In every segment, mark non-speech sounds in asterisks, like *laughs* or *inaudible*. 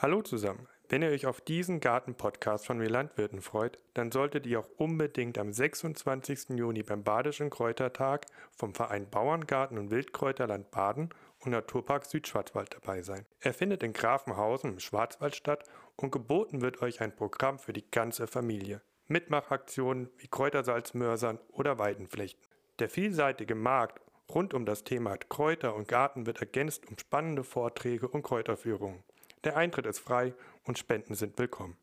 Hallo zusammen. Wenn ihr euch auf diesen Garten-Podcast von Wir Landwirten freut, dann solltet ihr auch unbedingt am 26. Juni beim Badischen Kräutertag vom Verein Bauerngarten und Wildkräuterland Baden und Naturpark Südschwarzwald dabei sein. Er findet in Grafenhausen im Schwarzwald statt und geboten wird euch ein Programm für die ganze Familie. Mitmachaktionen wie Kräutersalzmörsern oder Weidenflechten. Der vielseitige Markt rund um das Thema Kräuter und Garten wird ergänzt um spannende Vorträge und Kräuterführungen. Der Eintritt ist frei und Spenden sind willkommen.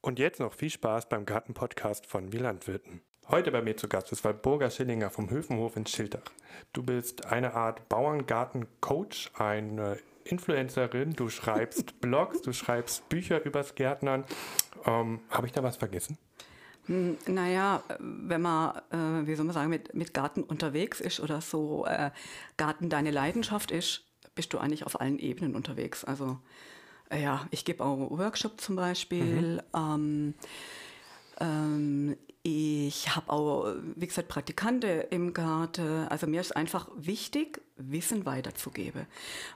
Und jetzt noch viel Spaß beim Garten-Podcast von Wir Landwirten. Heute bei mir zu Gast ist Walburga Schillinger vom Höfenhof in Schildach. Du bist eine Art Bauerngarten-Coach, eine Influencerin, du schreibst *laughs* Blogs, du schreibst Bücher übers Gärtnern. Ähm, Habe ich da was vergessen? Hm, naja, wenn man, äh, wie soll man sagen, mit, mit Garten unterwegs ist oder so äh, Garten deine Leidenschaft ist, bist du eigentlich auf allen Ebenen unterwegs. Also ja, ich gebe auch Workshops zum Beispiel. Mhm. Ähm, ähm, ich habe auch, wie gesagt, Praktikante im Garten. Also mir ist einfach wichtig, Wissen weiterzugeben.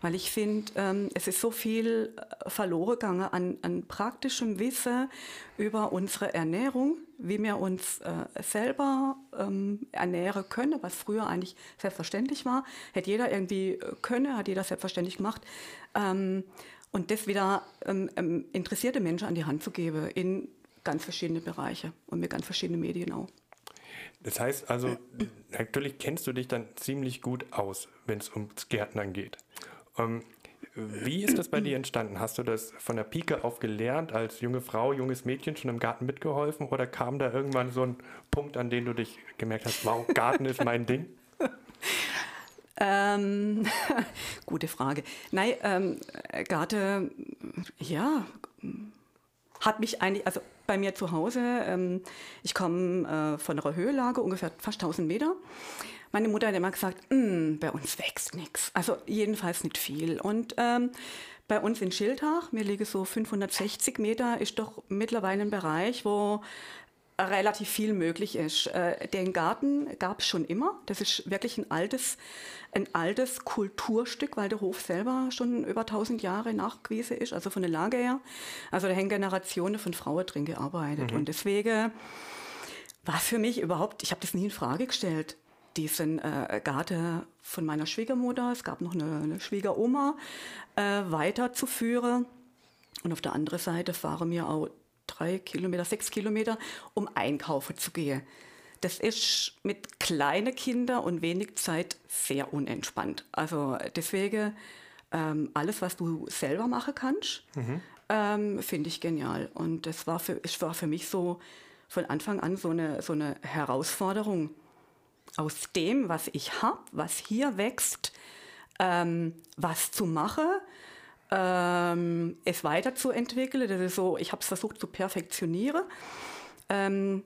Weil ich finde, ähm, es ist so viel äh, verloren gegangen an, an praktischem Wissen über unsere Ernährung, wie wir uns äh, selber ähm, ernähren können, was früher eigentlich selbstverständlich war. Hätte jeder irgendwie äh, können, hat jeder selbstverständlich gemacht. Ähm, und das wieder ähm, ähm, interessierte Menschen an die Hand zu geben in ganz verschiedene Bereiche und mit ganz verschiedenen Medien auch. Das heißt also, natürlich kennst du dich dann ziemlich gut aus, wenn es ums Gärtnern geht. Ähm, wie ist das bei dir entstanden? Hast du das von der Pike auf gelernt, als junge Frau, junges Mädchen schon im Garten mitgeholfen oder kam da irgendwann so ein Punkt, an dem du dich gemerkt hast, wow, Garten ist mein Ding? Ähm, *laughs* gute Frage. Nein, ähm, Garte, ja, hat mich eigentlich, also bei mir zu Hause, ähm, ich komme äh, von einer Höhelage, ungefähr fast 1000 Meter. Meine Mutter hat immer gesagt, hm, bei uns wächst nichts. Also jedenfalls nicht viel. Und ähm, bei uns in Schildach, mir liege so 560 Meter, ist doch mittlerweile ein Bereich, wo relativ viel möglich ist. Äh, den Garten gab es schon immer. Das ist wirklich ein altes, ein altes Kulturstück, weil der Hof selber schon über 1000 Jahre nachgewiesen ist, also von der Lage her. Also da hängen Generationen von Frauen drin gearbeitet. Mhm. Und deswegen war für mich überhaupt, ich habe das nie in Frage gestellt, diesen äh, Garten von meiner Schwiegermutter, es gab noch eine, eine Schwiegeroma, äh, weiterzuführen. Und auf der anderen Seite fahren wir auch drei Kilometer, sechs Kilometer, um einkaufen zu gehen. Das ist mit kleinen Kindern und wenig Zeit sehr unentspannt. Also deswegen ähm, alles, was du selber machen kannst, mhm. ähm, finde ich genial. Und das war für, es war für mich so von Anfang an so eine, so eine Herausforderung. Aus dem, was ich habe, was hier wächst, ähm, was zu machen ähm, es weiterzuentwickeln. Das ist so, ich habe es versucht zu perfektionieren. Ähm,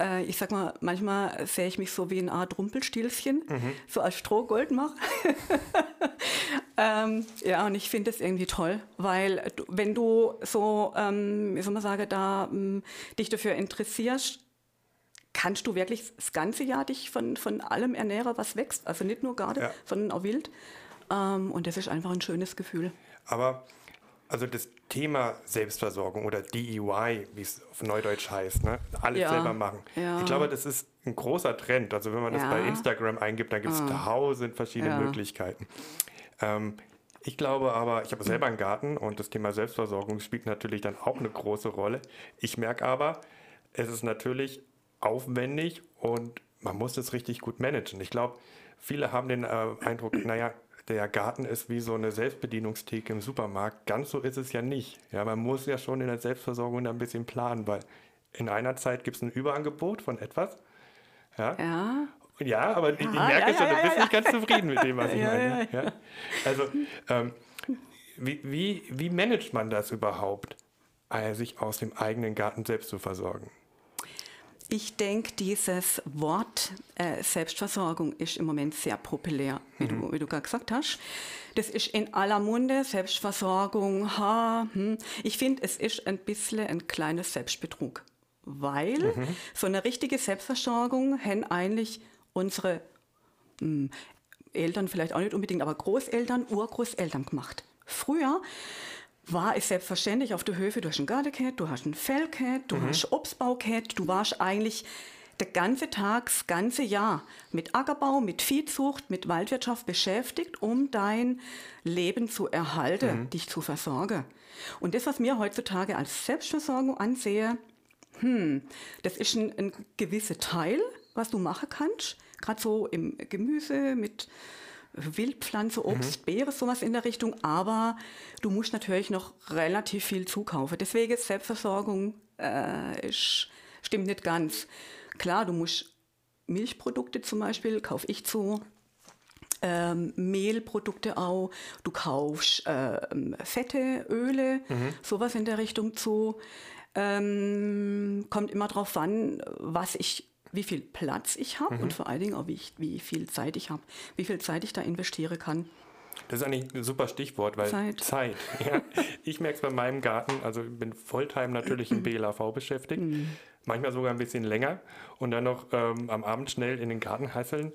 äh, ich sag mal, manchmal sehe ich mich so wie eine Art Rumpelstilzchen, mhm. so als Strohgold mache. *laughs* ähm, ja, und ich finde das irgendwie toll, weil wenn du so, ähm, wie soll man sagen, da ähm, dich dafür interessierst, kannst du wirklich das ganze Jahr dich von, von allem ernähren, was wächst. Also nicht nur Garde, ja. sondern auch Wild. Ähm, und das ist einfach ein schönes Gefühl. Aber also das Thema Selbstversorgung oder DEY, wie es auf Neudeutsch heißt, ne? alles ja, selber machen. Ja. Ich glaube, das ist ein großer Trend. Also wenn man das ja. bei Instagram eingibt, dann gibt es ah. tausend verschiedene Möglichkeiten. Ähm, ich glaube aber, ich habe selber einen Garten und das Thema Selbstversorgung spielt natürlich dann auch eine große Rolle. Ich merke aber, es ist natürlich aufwendig und man muss das richtig gut managen. Ich glaube, viele haben den äh, Eindruck, naja, der Garten ist wie so eine Selbstbedienungstheke im Supermarkt. Ganz so ist es ja nicht. Ja, man muss ja schon in der Selbstversorgung ein bisschen planen, weil in einer Zeit gibt es ein Überangebot von etwas. Ja. ja. Ja, aber ich, ich merke ja, schon, ja, du bist nicht ganz zufrieden mit dem, was ich *laughs* meine. Ja. Also, ähm, wie, wie, wie managt man das überhaupt, äh, sich aus dem eigenen Garten selbst zu versorgen? Ich denke, dieses Wort äh, Selbstversorgung ist im Moment sehr populär, wie mhm. du, wie du gerade gesagt hast. Das ist in aller Munde, Selbstversorgung. Ha, hm. Ich finde, es ist ein bisschen ein kleines Selbstbetrug, weil mhm. so eine richtige Selbstversorgung haben eigentlich unsere hm, Eltern vielleicht auch nicht unbedingt, aber Großeltern, Urgroßeltern gemacht. Früher war es selbstverständlich auf der Höfe, du hast ein Gardenkett, du hast ein Fellkett, du mhm. hast Obstbaukett, du warst eigentlich der ganze Tag, das ganze Jahr mit Ackerbau, mit Viehzucht, mit Waldwirtschaft beschäftigt, um dein Leben zu erhalten, mhm. dich zu versorgen. Und das, was mir heutzutage als Selbstversorgung ansehe, hm, das ist ein, ein gewisser Teil, was du machen kannst, gerade so im Gemüse mit Wildpflanze, Obst, mhm. Beere, sowas in der Richtung. Aber du musst natürlich noch relativ viel zukaufen. Deswegen ist Selbstversorgung äh, ist, stimmt nicht ganz. Klar, du musst Milchprodukte zum Beispiel, kaufe ich zu. Ähm, Mehlprodukte auch, du kaufst äh, Fette, Öle, mhm. sowas in der Richtung zu. Ähm, kommt immer darauf an, was ich wie viel Platz ich habe mhm. und vor allen Dingen auch, wie, ich, wie viel Zeit ich habe, wie viel Zeit ich da investieren kann. Das ist eigentlich ein super Stichwort, weil Zeit. Zeit *laughs* ja. Ich merke es bei meinem Garten, also ich bin Volltime natürlich im *clears throat* BLAV beschäftigt, mhm. manchmal sogar ein bisschen länger und dann noch ähm, am Abend schnell in den Garten hasseln.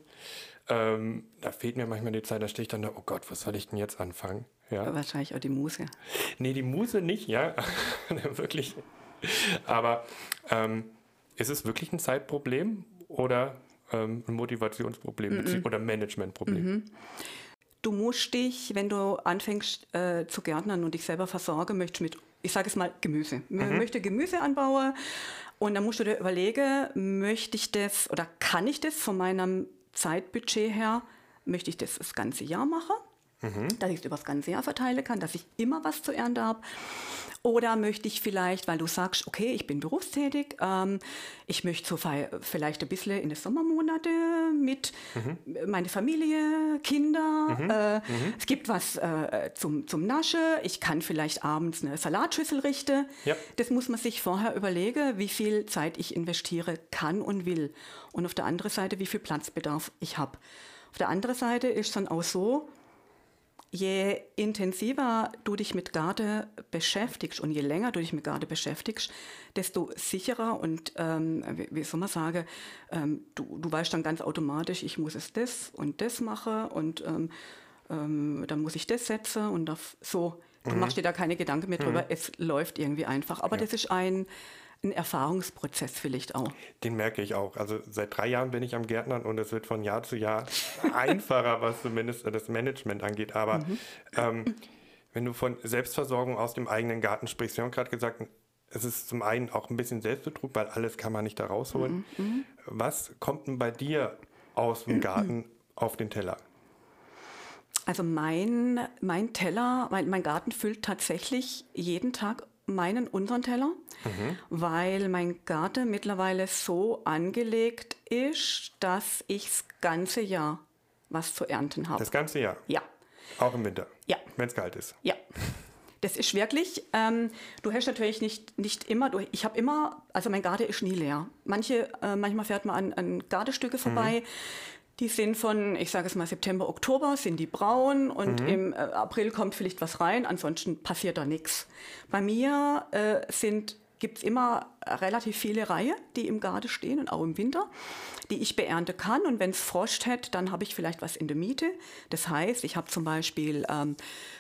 Ähm, da fehlt mir manchmal die Zeit, da stehe ich dann da, oh Gott, was soll ich denn jetzt anfangen? Ja. Wahrscheinlich auch die Muse. Nee, die Muse nicht, ja, *laughs* wirklich. Aber ähm, ist es wirklich ein Zeitproblem oder ähm, ein Motivationsproblem mm -mm. oder Managementproblem? Mhm. Du musst dich, wenn du anfängst äh, zu gärtnern und dich selber versorgen möchtest mit, ich sage es mal, Gemüse. Mhm. möchte Gemüse anbauen und dann musst du dir überlegen, möchte ich das oder kann ich das von meinem Zeitbudget her, möchte ich das das ganze Jahr machen? Mhm. Dass ich es über das ganze Jahr verteilen kann, dass ich immer was zu ernten habe. Oder möchte ich vielleicht, weil du sagst, okay, ich bin berufstätig, ähm, ich möchte so vielleicht ein bisschen in den Sommermonate mit mhm. meine Familie, Kinder. Mhm. Äh, mhm. Es gibt was äh, zum, zum Nasche. Ich kann vielleicht abends eine Salatschüssel richten. Ja. Das muss man sich vorher überlegen, wie viel Zeit ich investiere kann und will. Und auf der anderen Seite, wie viel Platzbedarf ich habe. Auf der anderen Seite ist es dann auch so, je intensiver du dich mit Garde beschäftigst und je länger du dich mit Garde beschäftigst, desto sicherer und, ähm, wie, wie, soll man sagen, ähm, du, du weißt dann ganz automatisch, ich muss es das und das machen und ähm, ähm dann muss ich das setzen und auf, so. Du mhm. machst dir da keine Gedanken mehr drüber, mhm. es läuft irgendwie einfach. Aber ja. das ist ein ein Erfahrungsprozess vielleicht auch. Den merke ich auch. Also seit drei Jahren bin ich am Gärtnern und es wird von Jahr zu Jahr einfacher, was zumindest das Management angeht. Aber mhm. ähm, wenn du von Selbstversorgung aus dem eigenen Garten sprichst, wir haben gerade gesagt, es ist zum einen auch ein bisschen Selbstbetrug, weil alles kann man nicht da rausholen. Mhm. mhm. Was kommt denn bei dir aus dem Garten auf den Teller? Also mein, mein Teller, mein, mein Garten füllt tatsächlich jeden Tag meinen, unseren Teller, mhm. weil mein Garten mittlerweile so angelegt ist, dass ich das ganze Jahr was zu ernten habe. Das ganze Jahr? Ja. Auch im Winter? Ja. Wenn es kalt ist? Ja. Das ist wirklich, ähm, du hast natürlich nicht, nicht immer, du, ich habe immer, also mein Garten ist nie leer. Manche, äh, manchmal fährt man an, an Gardestücke vorbei. Mhm die sind von, ich sage es mal, September, Oktober sind die braun und mhm. im äh, April kommt vielleicht was rein, ansonsten passiert da nichts. Bei mir äh, sind gibt es immer relativ viele Reihe, die im Garten stehen und auch im Winter, die ich beernten kann. Und wenn es Frost hat, dann habe ich vielleicht was in der Miete. Das heißt, ich habe zum Beispiel ähm,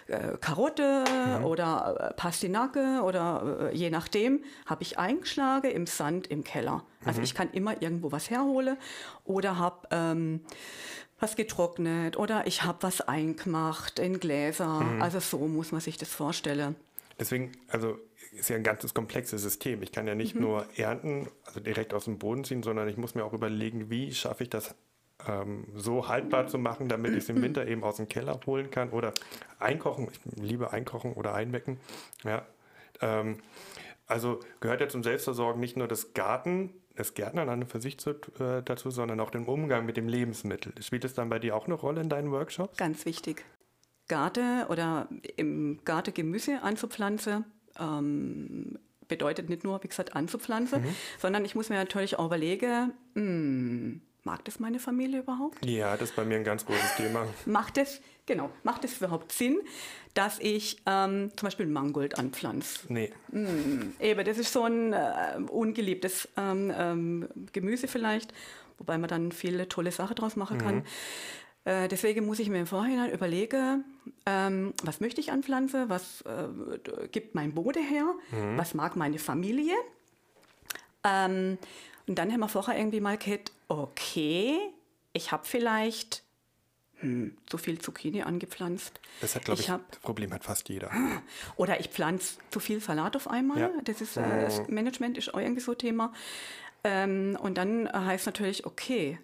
äh, Karotte mhm. oder äh, Pastinake oder äh, je nachdem, habe ich eingeschlagen im Sand im Keller. Also mhm. ich kann immer irgendwo was herholen oder habe... Ähm, was getrocknet oder ich habe was eingemacht in Gläser. Mhm. Also so muss man sich das vorstellen. Deswegen, also ist ja ein ganzes komplexes System. Ich kann ja nicht mhm. nur ernten, also direkt aus dem Boden ziehen, sondern ich muss mir auch überlegen, wie schaffe ich das ähm, so haltbar zu machen, damit ich es im Winter eben aus dem Keller holen kann oder einkochen. Ich liebe einkochen oder einwecken. Ja. Ähm, also gehört ja zum Selbstversorgen nicht nur das Garten, das Gärtnern an und für sich zu, äh, dazu, sondern auch den Umgang mit dem Lebensmittel. Spielt es dann bei dir auch eine Rolle in deinen Workshops? Ganz wichtig. Garten oder im Garten Gemüse anzupflanzen, ähm, bedeutet nicht nur, wie gesagt, anzupflanzen, mhm. sondern ich muss mir natürlich auch überlegen, mh, hm, mag das meine Familie überhaupt? Ja, das ist bei mir ein ganz großes Thema. Macht es, genau, macht es überhaupt Sinn, dass ich ähm, zum Beispiel Mangold anpflanze? Nee. Hm, eben, das ist so ein äh, ungeliebtes ähm, ähm, Gemüse vielleicht, wobei man dann viele tolle Sachen draus machen kann. Äh, deswegen muss ich mir im Vorhinein überlegen, ähm, was möchte ich an Pflanze, was äh, gibt mein Boden her, mhm. was mag meine Familie. Ähm, und dann haben wir vorher irgendwie mal gehabt, okay, ich habe vielleicht hm, so viel Zucchini angepflanzt. Das hat, glaube ich, ich hab, das Problem hat fast jeder. *gasps* Oder ich pflanze zu viel Salat auf einmal. Ja. Das ist, äh, das mhm. Management ist auch irgendwie so Thema. Ähm, und dann heißt natürlich, okay,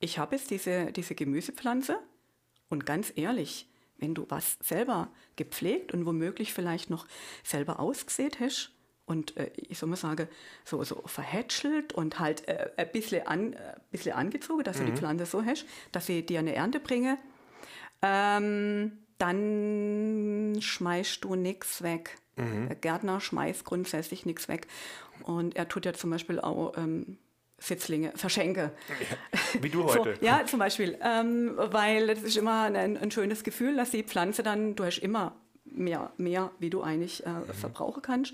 ich habe jetzt diese, diese Gemüsepflanze und ganz ehrlich, wenn du was selber gepflegt und womöglich vielleicht noch selber ausgesät hast und äh, ich soll mal sagen, so, so verhätschelt und halt äh, ein bisschen, an, äh, bisschen angezogen, dass mhm. du die Pflanze so hast, dass sie dir eine Ernte bringe, ähm, dann schmeißt du nichts weg. Mhm. Der Gärtner schmeißt grundsätzlich nichts weg. Und er tut ja zum Beispiel auch ähm, Sitzlinge verschenke. Ja, wie du *laughs* heute. So, ja, zum Beispiel. Ähm, weil das ist immer ein, ein, schönes Gefühl, dass die Pflanze dann, du hast immer mehr, mehr wie du eigentlich äh, mhm. verbrauchen kannst.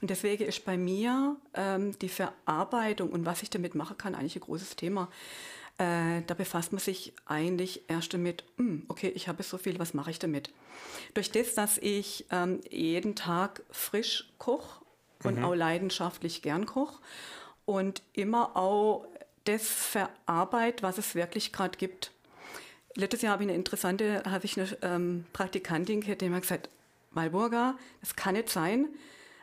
Und deswegen ist bei mir ähm, die Verarbeitung und was ich damit machen kann eigentlich ein großes Thema. Äh, da befasst man sich eigentlich erst damit, mh, hm, okay, ich habe so viel, was mache ich damit? Durch das, dass ich ähm, jeden Tag frisch koche und mhm. auch leidenschaftlich gern koche und immer auch das verarbeitet, was es wirklich gerade gibt. Letztes Jahr habe ich eine interessante, habe ich eine ähm, Praktikantin gehört, die mir gesagt, Malburger, das kann nicht sein.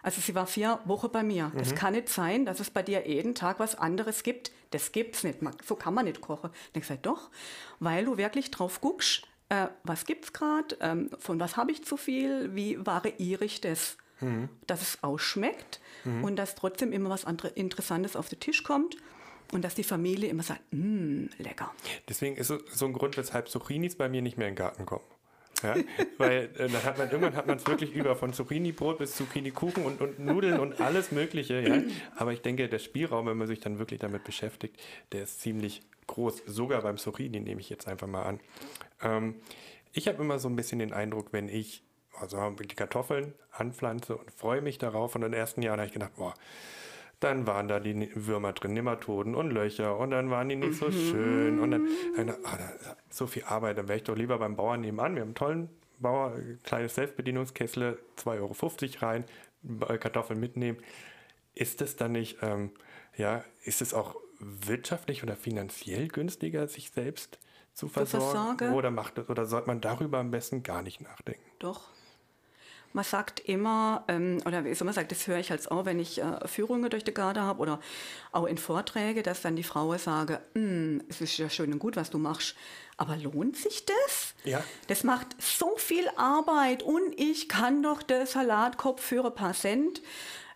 Also sie war vier Wochen bei mir. Mhm. Das kann nicht sein, dass es bei dir jeden Tag was anderes gibt. Das gibt's nicht. So kann man nicht kochen. Und ich gesagt, doch, weil du wirklich drauf guckst, äh, was gibt's gerade, ähm, von was habe ich zu viel, wie variiere ich das, mhm. dass es ausschmeckt mhm. und dass trotzdem immer was Interessantes auf den Tisch kommt und dass die Familie immer sagt, mmm, lecker. Deswegen ist so ein Grund, weshalb Zucchinis bei mir nicht mehr in den Garten kommen. Ja, *laughs* weil äh, dann hat man irgendwann hat man es wirklich über von Zucchini-Brot bis Zucchini-Kuchen und, und Nudeln und alles Mögliche. Ja. Aber ich denke, der Spielraum, wenn man sich dann wirklich damit beschäftigt, der ist ziemlich groß. Sogar beim Zucchini nehme ich jetzt einfach mal an. Ähm, ich habe immer so ein bisschen den Eindruck, wenn ich also die Kartoffeln anpflanze und freue mich darauf. Und in den ersten Jahren habe ich gedacht, boah, dann waren da die Würmer drin, Nematoden und Löcher und dann waren die nicht so mhm. schön und dann, dann oh, so viel Arbeit, dann wäre ich doch lieber beim Bauern nebenan. Wir haben einen tollen Bauer, kleines Selbstbedienungskessel, 2,50 Euro rein, Kartoffeln mitnehmen. Ist es dann nicht, ähm, ja, ist es auch wirtschaftlich oder finanziell günstiger, sich selbst zu versorgen? Oder, macht es, oder sollte man darüber am besten gar nicht nachdenken? Doch, man sagt immer, ähm, oder wie soll man sagen, das höre ich als auch, wenn ich äh, Führungen durch die Garde habe oder auch in Vorträgen, dass dann die Frauen sagen, hm, es ist ja schön und gut, was du machst, aber lohnt sich das? Ja. Das macht so viel Arbeit und ich kann doch den Salatkopf für ein paar Cent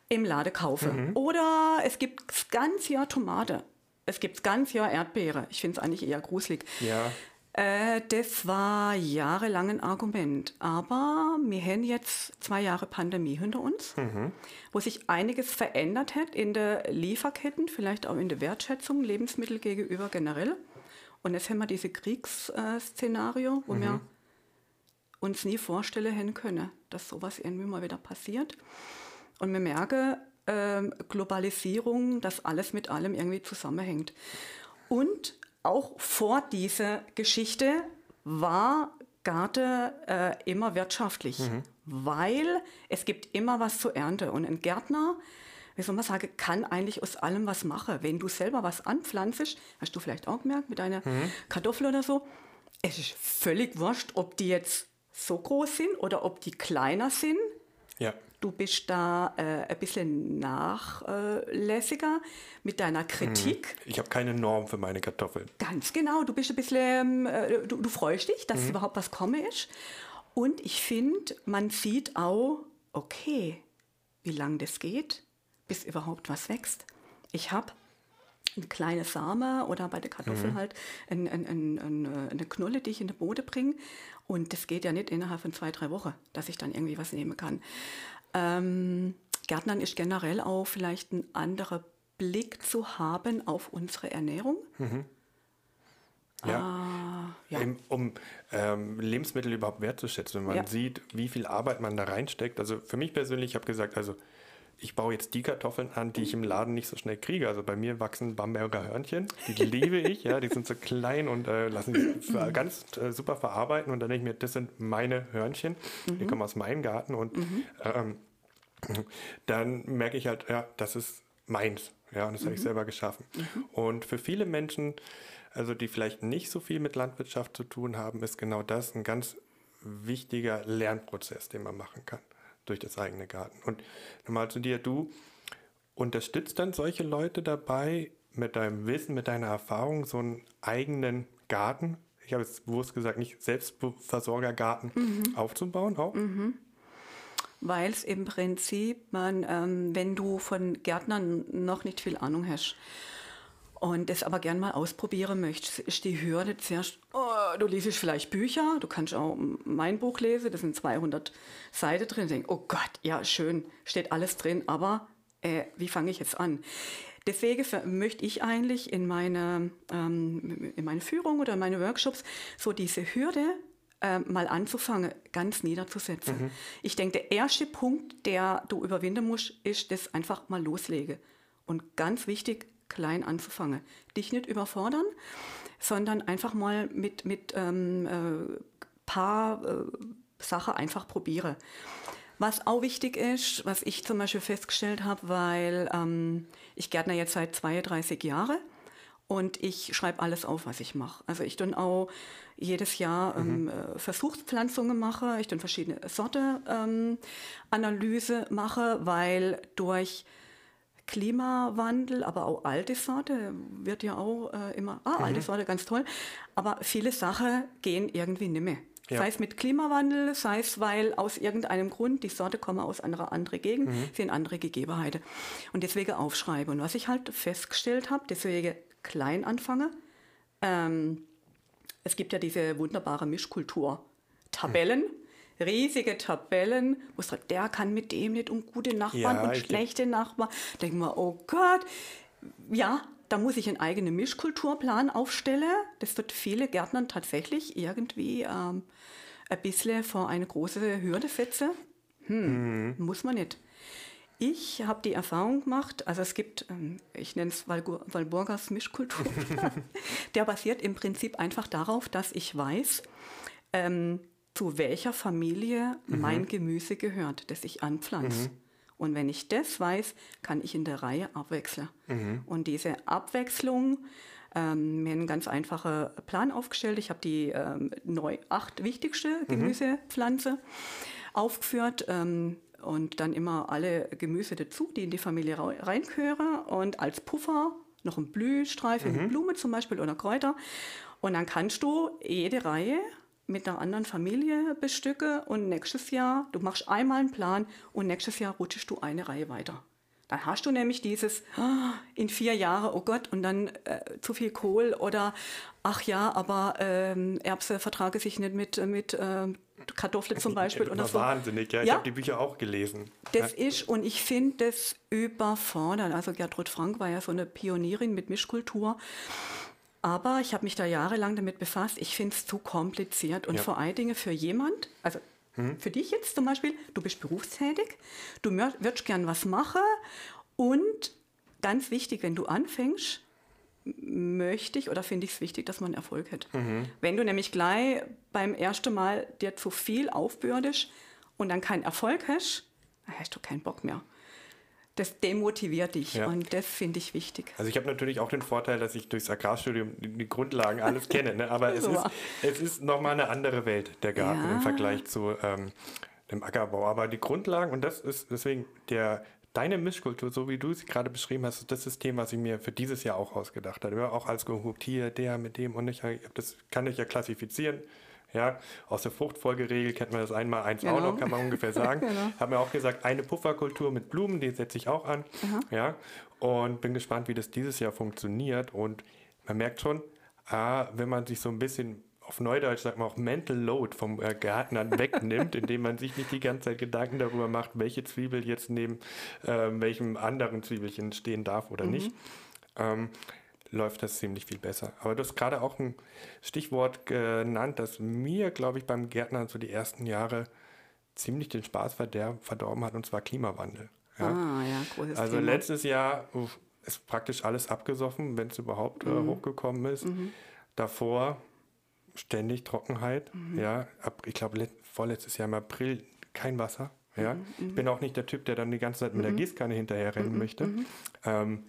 im Lade kaufen. Mhm. Oder es gibt ganz Jahr Tomate. Es gibt ganz Jahr Erdbeere. Ich finde es eigentlich eher gruselig. Ja. Äh, das war jahrelang ein Argument. Aber wir haben jetzt zwei Jahre Pandemie hinter uns, mhm. wo sich einiges verändert hat in der Lieferketten, vielleicht auch in der Wertschätzung Lebensmittel gegenüber generell. Und jetzt haben wir diese Kriegsszenario, wo mhm. wir uns nie vorstellen können, dass sowas irgendwie mal wieder passiert. Und wir merken, äh, Globalisierung, dass alles mit allem irgendwie zusammenhängt. Und auch vor dieser Geschichte war Garten äh, immer wirtschaftlich, mhm. weil es gibt immer was zu ernten. Und ein Gärtner, wie soll man sagen, kann eigentlich aus allem was machen. Wenn du selber was anpflanzt, hast du vielleicht auch gemerkt mit deiner mhm. Kartoffel oder so, es ist völlig wurscht, ob die jetzt so groß sind oder ob die kleiner sind. Ja. Du bist da äh, ein bisschen nachlässiger mit deiner Kritik. Mhm. Ich habe keine Norm für meine Kartoffeln. Ganz genau. Du bist ein bisschen, äh, du, du, freust dich, dass mhm. überhaupt was komme ist. Und ich finde, man sieht auch, okay, wie lange das geht, bis überhaupt was wächst. Ich habe ein kleines Same oder bei der Kartoffel mhm. halt ein, ein, ein, äh, eine Knolle, die ich in den Boden bringe. Und das geht ja nicht innerhalb von zwei, drei Wochen, dass ich dann irgendwie was nehmen kann. Ähm, Gärtnern ist generell auch vielleicht ein anderer Blick zu haben auf unsere Ernährung. Mhm. Ja. Ah, ja. um ähm, Lebensmittel überhaupt wertzuschätzen, wenn man ja. sieht, wie viel Arbeit man da reinsteckt. Also für mich persönlich, ich habe gesagt, also ich baue jetzt die Kartoffeln an, die ich im Laden nicht so schnell kriege. Also bei mir wachsen Bamberger Hörnchen, die *laughs* liebe ich, ja, die sind so klein und äh, lassen sich ganz äh, super verarbeiten. Und dann denke ich mir, das sind meine Hörnchen, mhm. die kommen aus meinem Garten und mhm. ähm, dann merke ich halt, ja, das ist meins. Ja, und das mhm. habe ich selber geschaffen. Mhm. Und für viele Menschen, also die vielleicht nicht so viel mit Landwirtschaft zu tun haben, ist genau das ein ganz wichtiger Lernprozess, den man machen kann durch das eigene Garten. Und nochmal zu dir, du unterstützt dann solche Leute dabei, mit deinem Wissen, mit deiner Erfahrung so einen eigenen Garten, ich habe jetzt bewusst gesagt, nicht Selbstversorgergarten mhm. aufzubauen auch? Mhm. Weil es im Prinzip, man, ähm, wenn du von Gärtnern noch nicht viel Ahnung hast, und das aber gern mal ausprobieren möchtest, ist die Hürde zuerst, oh, du liest vielleicht Bücher, du kannst auch mein Buch lesen, da sind 200 Seiten drin, denk, oh Gott, ja schön, steht alles drin, aber äh, wie fange ich jetzt an? Deswegen möchte ich eigentlich in meine, ähm, in meine Führung oder in meine Workshops so diese Hürde äh, mal anzufangen, ganz niederzusetzen. Mhm. Ich denke, der erste Punkt, der du überwinden musst, ist das einfach mal loslegen. Und ganz wichtig, klein anzufangen. Dich nicht überfordern, sondern einfach mal mit, mit ähm, äh, paar äh, Sachen einfach probiere. Was auch wichtig ist, was ich zum Beispiel festgestellt habe, weil ähm, ich Gärtner jetzt seit 32 Jahren und ich schreibe alles auf, was ich mache. Also ich dann auch jedes Jahr ähm, mhm. äh, Versuchspflanzungen mache, ich dann verschiedene Sorte ähm, Analyse mache, weil durch Klimawandel, aber auch alte Sorte wird ja auch äh, immer, ah, mhm. alte Sorte, ganz toll. Aber viele Sachen gehen irgendwie nicht mehr. Ja. Sei es mit Klimawandel, sei es, weil aus irgendeinem Grund die Sorte kommen aus einer anderen Gegend, mhm. sind andere Gegebenheiten. Und deswegen aufschreibe. Und was ich halt festgestellt habe, deswegen klein anfange, ähm, es gibt ja diese wunderbare Mischkultur. Tabellen, mhm riesige Tabellen, wo es sagt, der kann mit dem nicht um gute Nachbarn ja, und schlechte Nachbarn. Denken wir, oh Gott, ja, da muss ich einen eigenen Mischkulturplan aufstellen. Das wird viele Gärtnern tatsächlich irgendwie ähm, ein bisschen vor eine große Hürde setzen. Hm, mhm. Muss man nicht. Ich habe die Erfahrung gemacht, also es gibt, ähm, ich nenne es Walburgas Mischkultur, *laughs* der basiert im Prinzip einfach darauf, dass ich weiß, ähm, zu welcher Familie mhm. mein Gemüse gehört, das ich anpflanze. Mhm. Und wenn ich das weiß, kann ich in der Reihe abwechseln. Mhm. Und diese Abwechslung, ähm, mir einen ganz einfachen Plan aufgestellt. Ich habe die ähm, neu acht wichtigste mhm. Gemüsepflanze aufgeführt ähm, und dann immer alle Gemüse dazu, die in die Familie reingehören und als Puffer noch ein Blühstreifen mhm. mit Blume zum Beispiel oder Kräuter. Und dann kannst du jede Reihe mit einer anderen Familie bestücke und nächstes Jahr, du machst einmal einen Plan und nächstes Jahr rutschst du eine Reihe weiter. Dann hast du nämlich dieses oh, in vier Jahre, oh Gott, und dann äh, zu viel Kohl oder ach ja, aber ähm, Erbse vertrage sich nicht mit, mit äh, Kartoffeln *laughs* zum Beispiel. oder so. Wahnsinnig, ja. Ich ja? habe die Bücher auch gelesen. Das ja. ist, und ich finde das überfordert. Also Gertrud Frank war ja so eine Pionierin mit Mischkultur. Aber ich habe mich da jahrelang damit befasst. Ich finde es zu kompliziert und ja. vor allen Dingen für jemand, also mhm. für dich jetzt zum Beispiel, du bist berufstätig, du würdest gern was machen und ganz wichtig, wenn du anfängst, möchte ich oder finde ich es wichtig, dass man Erfolg hat. Mhm. Wenn du nämlich gleich beim ersten Mal dir zu viel aufbürdest und dann keinen Erfolg hast, dann hast du keinen Bock mehr das demotiviert dich ja. und das finde ich wichtig. Also ich habe natürlich auch den Vorteil, dass ich durchs Agrarstudium die Grundlagen alles kenne, ne? aber es, *laughs* ist, es ist nochmal eine andere Welt, der Garten ja. im Vergleich zu ähm, dem Ackerbau. Aber die Grundlagen, und das ist deswegen der, deine Mischkultur, so wie du sie gerade beschrieben hast, das System, was ich mir für dieses Jahr auch ausgedacht habe. Ja, auch als gehupt, hier, der mit dem und ich, das kann ich ja klassifizieren ja, aus der Fruchtfolgeregel kennt man das einmal eins genau. auch noch, kann man ungefähr *laughs* sagen. genau. Haben wir auch gesagt, eine Pufferkultur mit Blumen, die setze ich auch an. Aha. Ja, und bin gespannt, wie das dieses Jahr funktioniert. Und man merkt schon, ah, wenn man sich so ein bisschen auf Neudeutsch sagt man auch Mental Load vom äh, Gärtnern *laughs* wegnimmt, indem man sich nicht die ganze Zeit Gedanken darüber macht, welche Zwiebel jetzt neben äh, welchem anderen Zwiebelchen stehen darf oder mhm. nicht. Ähm, läuft das ziemlich viel besser. Aber du hast gerade auch ein Stichwort genannt, das mir, glaube ich, beim Gärtnern so die ersten Jahre ziemlich den Spaß verdorben hat, und zwar Klimawandel. Ja? Ah, ja, großes Also Thema. letztes Jahr ist praktisch alles abgesoffen, wenn es überhaupt äh, mhm. hochgekommen ist. Mhm. Davor ständig Trockenheit. Mhm. Ja, ab, ich glaube, vorletztes Jahr im April kein Wasser. Ja, mhm, ich bin auch nicht der Typ, der dann die ganze Zeit mit der mhm. Gießkanne hinterher rennen mhm, möchte. Ähm,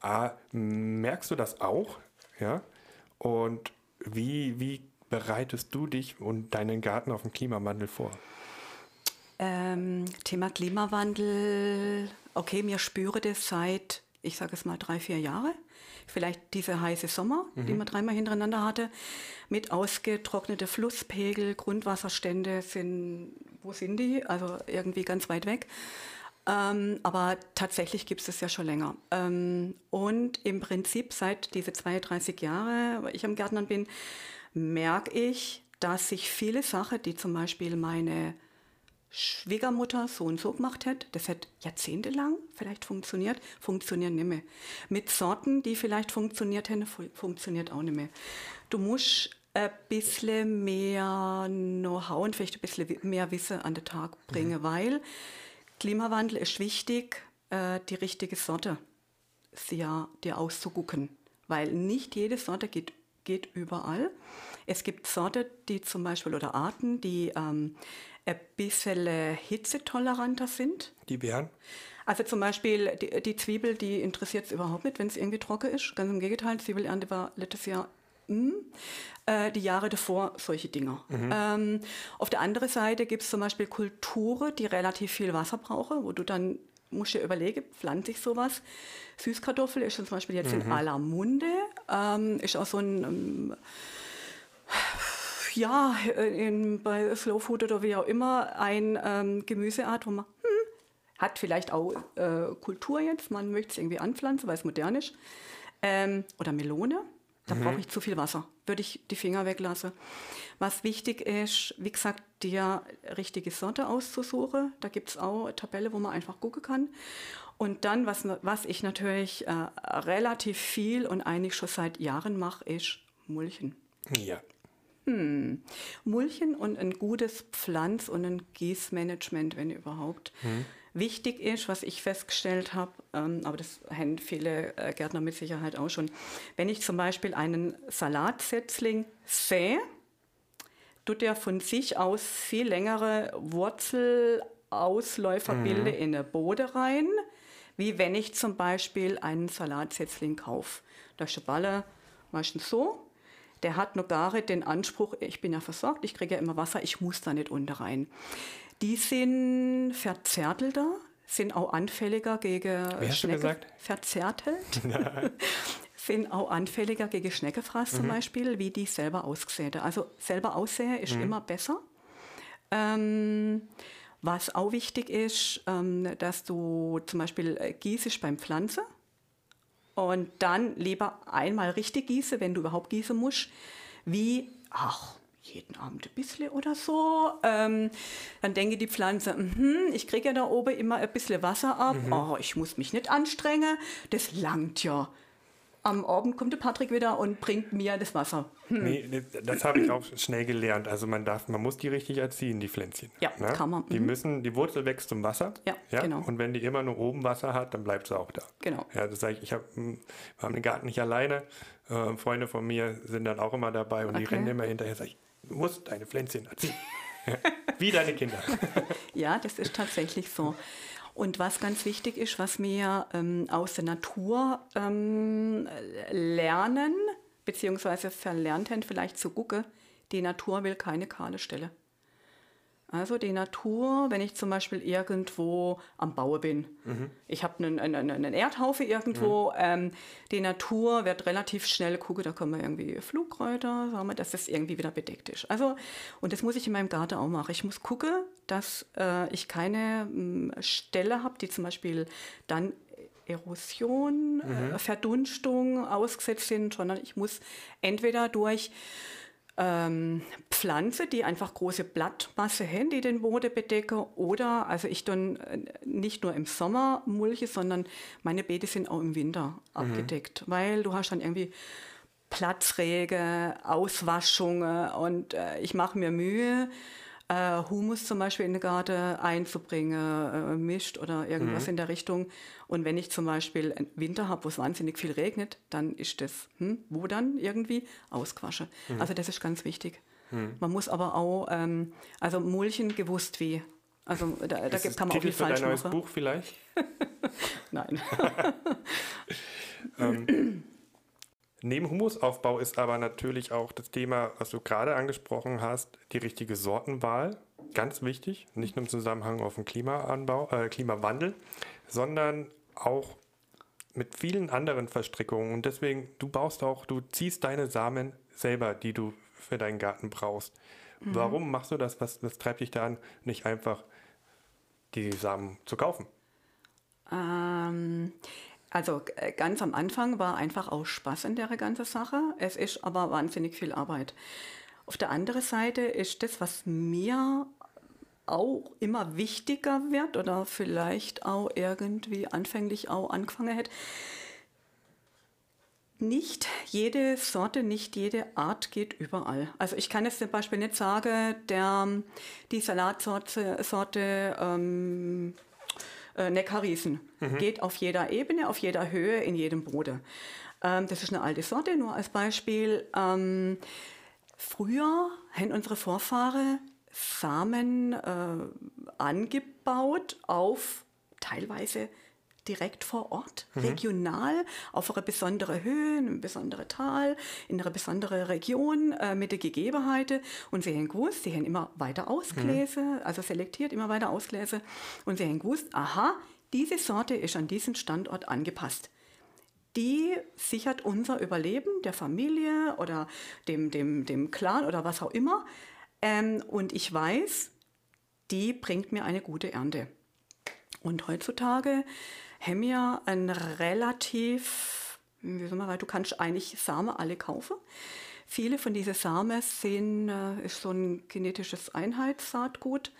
ah, merkst du das auch? Ja, und wie, wie bereitest du dich und deinen Garten auf den Klimawandel vor? Ähm, Thema Klimawandel, okay, mir spüre das seit, ich sage es mal, drei, vier Jahre. Vielleicht diese heiße Sommer, mhm. die man dreimal hintereinander hatte, mit ausgetrocknete Flusspegel, Grundwasserstände sind, wo sind die? Also irgendwie ganz weit weg. Ähm, aber tatsächlich gibt es es ja schon länger. Ähm, und im Prinzip seit diese 32 Jahre, wo ich am Gärtnern bin, merke ich, dass sich viele Sachen, die zum Beispiel meine Schwiegermutter so und so gemacht hat, das hat jahrzehntelang vielleicht funktioniert, funktionieren nicht mehr. Mit Sorten, die vielleicht funktioniert hätten, funktioniert auch nicht mehr. Du musst ein bisschen mehr Know-how und vielleicht ein bisschen mehr Wissen an den Tag bringen, mhm. weil Klimawandel ist wichtig, äh, die richtige Sorte dir auszugucken, weil nicht jede Sorte geht, geht überall. Es gibt Sorten, die zum Beispiel oder Arten, die ähm, ein bisschen hitzetoleranter sind. Die wären? Also zum Beispiel die, die Zwiebel, die interessiert es überhaupt nicht, wenn es irgendwie trocken ist. Ganz im Gegenteil, Zwiebelernte war letztes Jahr mh. Äh, die Jahre davor solche Dinger. Mhm. Ähm, auf der anderen Seite gibt es zum Beispiel Kulturen, die relativ viel Wasser brauchen, wo du dann musst dir überlegen, pflanze ich sowas. Süßkartoffel ist zum Beispiel jetzt mhm. in aller Munde, ähm, ist auch so ein ähm, ja, in, bei Slow Food oder wie auch immer ein ähm, Gemüseart, wo man hm, hat vielleicht auch äh, Kultur jetzt, man möchte es irgendwie anpflanzen, weil es modern ist. Ähm, oder Melone, da mhm. brauche ich zu viel Wasser, würde ich die Finger weglassen. Was wichtig ist, wie gesagt, dir richtige Sorte auszusuchen. Da gibt es auch eine Tabelle, wo man einfach gucken kann. Und dann, was, was ich natürlich äh, relativ viel und eigentlich schon seit Jahren mache, ist Mulchen. Ja. Hm. Mulchen und ein gutes Pflanz- und ein Gießmanagement, wenn überhaupt. Hm. Wichtig ist, was ich festgestellt habe, ähm, aber das haben viele äh, Gärtner mit Sicherheit auch schon, wenn ich zum Beispiel einen Salatsetzling sähe, tut er von sich aus viel längere Wurzelausläufer mhm. bilden in der Bode rein, wie wenn ich zum Beispiel einen Salatsetzling kaufe. Da ist der Balle meistens so, der hat noch gar nicht den Anspruch, ich bin ja versorgt, ich kriege ja immer Wasser, ich muss da nicht unter rein. Die sind verzärtelter, sind auch anfälliger gegen Wie hast Schnecke. Du gesagt? Verzärtelt. *laughs* *laughs* sind auch anfälliger gegen Schneckefraß mhm. zum Beispiel, wie die selber ausgesehen. Also selber aussehen ist mhm. immer besser. Ähm, was auch wichtig ist, ähm, dass du zum Beispiel äh, gießt beim Pflanzen und dann lieber einmal richtig gieße, wenn du überhaupt gießen musst, wie, ach, jeden Abend ein bisschen oder so. Ähm, dann denke die Pflanze, mh, ich kriege ja da oben immer ein bisschen Wasser ab. Mhm. Oh, ich muss mich nicht anstrengen. Das langt ja am Abend kommt der Patrick wieder und bringt mir das Wasser. Hm. Nee, das habe ich auch schnell gelernt. Also man darf, man muss die richtig erziehen, die Pflänzchen. Ja, ne? kann man. Die mhm. müssen, die Wurzel wächst zum Wasser. Ja, ja, genau. Und wenn die immer nur oben Wasser hat, dann bleibt sie auch da. Genau. Ja, das sage ich, ich habe, hm, wir haben den Garten nicht alleine. Äh, Freunde von mir sind dann auch immer dabei und okay. die rennen immer hinterher. Sag ich, du musst deine Pflänzchen erziehen. Wie deine Kinder. *laughs* ja, das ist tatsächlich so. Und was ganz wichtig ist, was wir ähm, aus der Natur ähm, lernen, beziehungsweise verlernt haben, vielleicht zu gucken, die Natur will keine kahle Stelle. Also die Natur, wenn ich zum Beispiel irgendwo am Baue bin, mhm. ich habe einen, einen, einen, Erdhaufe irgendwo, mhm. ähm, die Natur wird relativ schnell gucken, da kommen irgendwie Flugreuter, sagen wir, dass das irgendwie wieder bedeckt ist. Also, und das muss ich in meinem Garten auch machen. Ich muss gucken, dass äh, ich keine m, hm, Stelle habe, die zum Beispiel dann Erosion, mhm. äh, Verdunstung ausgesetzt sind, sondern ich muss entweder durch ähm, Pflanze, die einfach große Blattmasse haben, die den Boden bedecken. Oder, also ich dann äh, nicht nur im Sommer mulche, sondern meine Beete sind auch im Winter mhm. abgedeckt, weil du hast dann irgendwie Platzrege, Auswaschungen und äh, ich mache mir Mühe, äh, Humus zum Beispiel in den Garten einzubringen, äh, mischt oder irgendwas mhm. in der Richtung. Und wenn ich zum Beispiel einen Winter habe, wo es wahnsinnig viel regnet, dann ist das, hm, wo dann irgendwie? Ausquasche. Mhm. Also das ist ganz wichtig. Mhm. Man muss aber auch, ähm, also Mulchen gewusst wie. Also da, da kann man auch viel falsch machen. neues Buch vielleicht? *laughs* Nein. *laughs* *laughs* ähm, neben Humusaufbau ist aber natürlich auch das Thema, was du gerade angesprochen hast, die richtige Sortenwahl. Ganz wichtig, nicht nur im Zusammenhang auf den Klimaanbau, äh, Klimawandel, sondern auch mit vielen anderen Verstrickungen. Und deswegen, du baust auch, du ziehst deine Samen selber, die du für deinen Garten brauchst. Mhm. Warum machst du das? Was, was treibt dich da an, nicht einfach die Samen zu kaufen? Ähm, also äh, ganz am Anfang war einfach auch Spaß in der ganzen Sache. Es ist aber wahnsinnig viel Arbeit. Auf der anderen Seite ist das, was mir auch immer wichtiger wird oder vielleicht auch irgendwie anfänglich auch angefangen hätte, nicht jede Sorte, nicht jede Art geht überall. Also ich kann jetzt zum Beispiel nicht sagen, der, die Salatsorte Sorte, ähm, äh, Neckarriesen mhm. geht auf jeder Ebene, auf jeder Höhe, in jedem Boden. Ähm, das ist eine alte Sorte, nur als Beispiel. Ähm, früher haben unsere Vorfahren Samen äh, angebaut auf teilweise direkt vor Ort, mhm. regional, auf einer besonderen Höhe, in einem besonderen Tal, in einer besonderen Region äh, mit den Gegebenheiten. Und sie haben gewusst, sie haben immer weiter ausgelesen, mhm. also selektiert, immer weiter ausgelesen. Und sie haben gewusst, aha, diese Sorte ist an diesen Standort angepasst. Die sichert unser Überleben der Familie oder dem, dem, dem Clan oder was auch immer. Ähm, und ich weiß, die bringt mir eine gute Ernte. Und heutzutage haben wir ein relativ, wie soll man sagen, du kannst eigentlich Samen alle kaufen. Viele von diesen Samen sind äh, ist so ein genetisches Einheitssaatgut,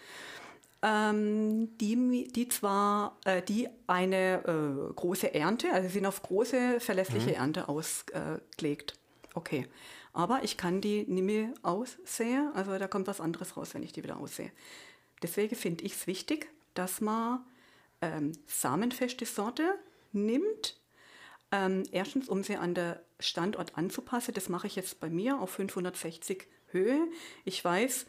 ähm, die, die zwar äh, die eine äh, große Ernte, also sind auf große verlässliche mhm. Ernte ausgelegt. Okay, aber ich kann die nicht mehr aussehen, also da kommt was anderes raus, wenn ich die wieder aussehe. Deswegen finde ich es wichtig, dass man ähm, samenfeste Sorte nimmt. Ähm, erstens, um sie an den Standort anzupassen. Das mache ich jetzt bei mir auf 560 Höhe. Ich weiß,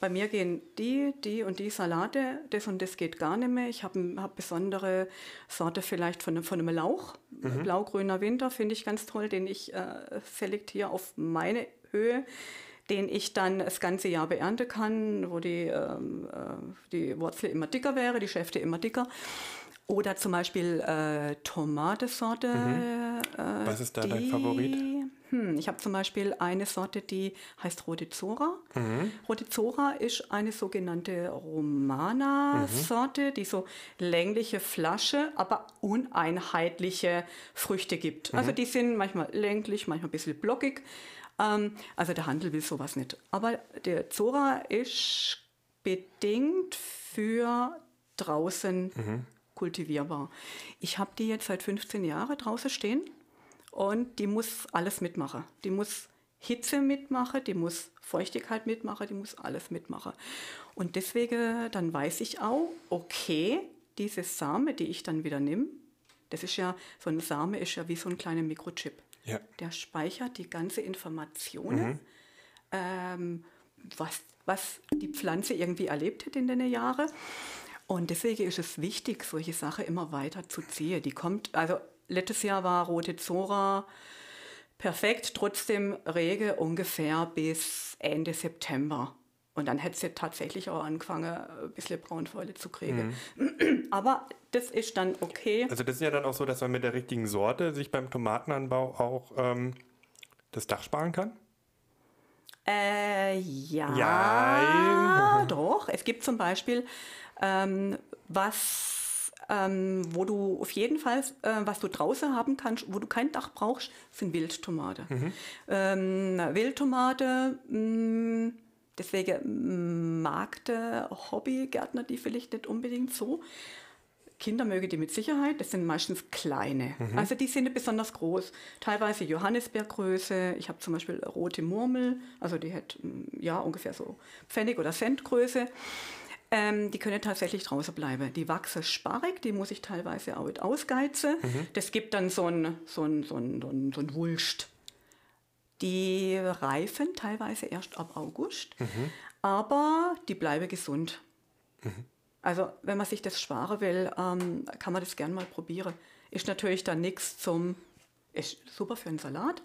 bei mir gehen die, die und die Salate, das und das geht gar nicht mehr. Ich habe hab besondere Sorte vielleicht von, von einem Lauch. Mhm. Blaugrüner Winter finde ich ganz toll, den ich äh, selektiere auf meine Höhe den ich dann das ganze Jahr beernten kann, wo die, ähm, äh, die Wurzel immer dicker wäre, die Schäfte immer dicker. Oder zum Beispiel äh, Tomatensorte. Mhm. Äh, Was ist da die, dein Favorit? Hm, ich habe zum Beispiel eine Sorte, die heißt Rote Zora. Mhm. Rote Zora ist eine sogenannte Romana-Sorte, mhm. die so längliche Flasche, aber uneinheitliche Früchte gibt. Also mhm. die sind manchmal länglich, manchmal ein bisschen blockig. Ähm, also der Handel will sowas nicht. Aber der Zora ist bedingt für draußen mhm. kultivierbar. Ich habe die jetzt seit 15 Jahren draußen stehen und die muss alles mitmachen. Die muss Hitze mitmachen, die muss Feuchtigkeit mitmachen, die muss alles mitmachen. Und deswegen dann weiß ich auch, okay, diese Same, die ich dann wieder nehme, das ist ja, so ein Same ist ja wie so ein kleiner Mikrochip. Ja. Der speichert die ganze Informationen, mhm. ähm, was, was die Pflanze irgendwie erlebt hat in den Jahren. Und deswegen ist es wichtig, solche Sachen immer weiter zu ziehen. Die kommt, also letztes Jahr war Rote Zora perfekt, trotzdem rege ungefähr bis Ende September. Und dann hätte sie tatsächlich auch angefangen, ein bisschen Braunfäule zu kriegen. Mhm. *clears throat* Aber das ist dann okay. Also das ist ja dann auch so, dass man mit der richtigen Sorte sich beim Tomatenanbau auch ähm, das Dach sparen kann? Äh, ja, ja. *laughs* doch. Es gibt zum Beispiel ähm, was, ähm, wo du auf jeden Fall, äh, was du draußen haben kannst, wo du kein Dach brauchst, sind Wildtomate. Mhm. Ähm, Wildtomate, mh, mm, deswegen mag der Hobbygärtner die vielleicht nicht unbedingt so. Kinder möge die mit Sicherheit, das sind meistens kleine. Mhm. Also die sind nicht besonders groß. Teilweise Johannisbeergröße. Ich habe zum Beispiel rote Murmel, also die hat mm, ja ungefähr so Pfennig- oder Centgröße. Ähm, die können tatsächlich draußen bleiben. Die wachsen sparrig, die muss ich teilweise auch ausgeizen. Mhm. Das gibt dann so ein, so ein, so ein, so ein, so ein Wulst. Die reifen teilweise erst ab August, mhm. aber die bleiben gesund. Mhm. Also wenn man sich das sparen will, ähm, kann man das gerne mal probieren. Ist natürlich dann nichts zum, ist super für einen Salat.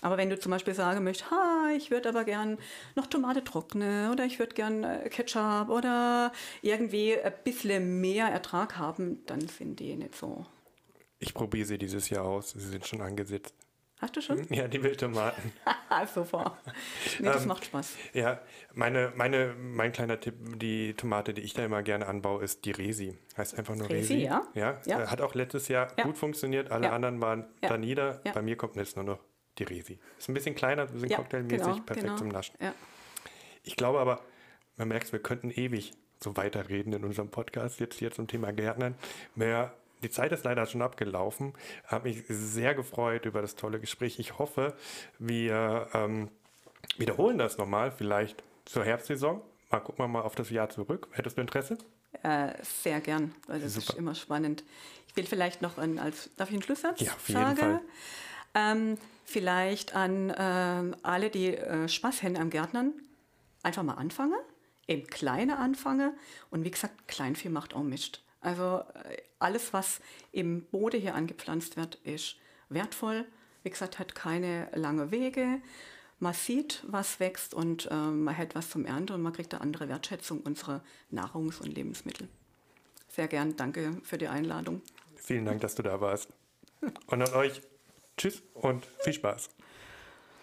Aber wenn du zum Beispiel sagen möchtest, ha, ich würde aber gern noch Tomate trocknen oder ich würde gern äh, Ketchup oder irgendwie ein bisschen mehr Ertrag haben, dann sind die nicht so. Ich probiere sie dieses Jahr aus. Sie sind schon angesetzt. Hast du schon? Ja, die Wildtomaten. Super. *laughs* Nee, das ähm, macht Spaß. Ja, meine, meine, mein kleiner Tipp, die Tomate, die ich da immer gerne anbaue, ist die Resi. Heißt einfach nur Resi. Resi ja. ja. ja. Hat auch letztes Jahr ja. gut funktioniert. Alle ja. anderen waren da nieder. Bei mir kommt jetzt nur noch die Resi. Ist ein bisschen kleiner, ein bisschen cocktailmäßig, genau, perfekt genau. zum Naschen. Ich glaube aber, man merkt, wir könnten ewig so weiterreden in unserem Podcast jetzt hier zum Thema Gärtnern. Mehr die Zeit ist leider schon abgelaufen. Habe mich sehr gefreut über das tolle Gespräch. Ich hoffe, wir ähm, wiederholen das nochmal, vielleicht zur Herbstsaison. Mal gucken wir mal auf das Jahr zurück. Hättest du Interesse? Äh, sehr gern, weil das Super. ist immer spannend. Ich will vielleicht noch ein, als, darf ich einen Schlusssatz ja, auf jeden Fall. Ähm, vielleicht an äh, alle, die äh, Spaß haben am Gärtnern, einfach mal anfangen, eben kleine anfangen und wie gesagt, Kleinvieh macht auch Mist. Also äh, alles, was im Boden hier angepflanzt wird, ist wertvoll. Wie gesagt, hat keine lange Wege. Man sieht, was wächst und äh, man hat was zum Ernten und man kriegt eine andere Wertschätzung unserer Nahrungs- und Lebensmittel. Sehr gern, danke für die Einladung. Vielen Dank, dass du da warst. Und an euch, tschüss und viel Spaß.